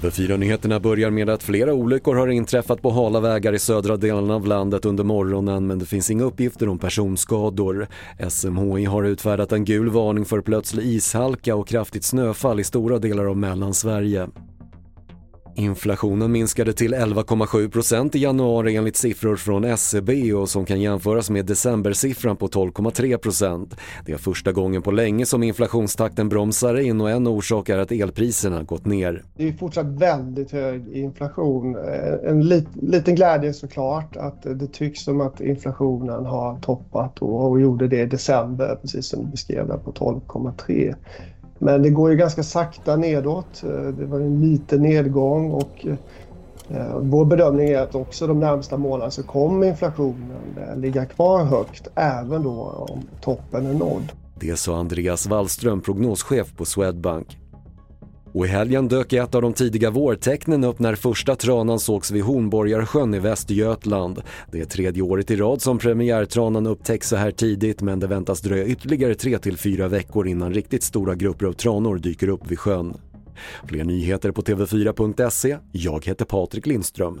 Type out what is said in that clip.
TV4-nyheterna börjar med att flera olyckor har inträffat på hala vägar i södra delen av landet under morgonen men det finns inga uppgifter om personskador. SMHI har utfärdat en gul varning för plötslig ishalka och kraftigt snöfall i stora delar av Mellansverige. Inflationen minskade till 11,7% i januari enligt siffror från SCB och som kan jämföras med decembersiffran på 12,3% Det är första gången på länge som inflationstakten bromsar in och en orsak är att elpriserna gått ner. Det är fortsatt väldigt hög inflation. Eh, en lit, liten glädje såklart att det tycks som att inflationen har toppat och gjorde det i december precis som du beskrev där på 12,3. Men det går ju ganska sakta nedåt. Eh, det var en liten nedgång och eh, eh, vår bedömning är att också de närmsta månaderna så kommer inflationen ligga kvar högt även då om toppen är nådd. Det sa Andreas Wallström, prognoschef på Swedbank. Och i helgen dök ett av de tidiga vårtecknen upp när första tranan sågs vid Hornborgarsjön i Västergötland. Det är tredje året i rad som premiärtranan upptäcks så här tidigt men det väntas dröja ytterligare 3-4 veckor innan riktigt stora grupper av tranor dyker upp vid sjön. Fler nyheter på TV4.se. Jag heter Patrik Lindström.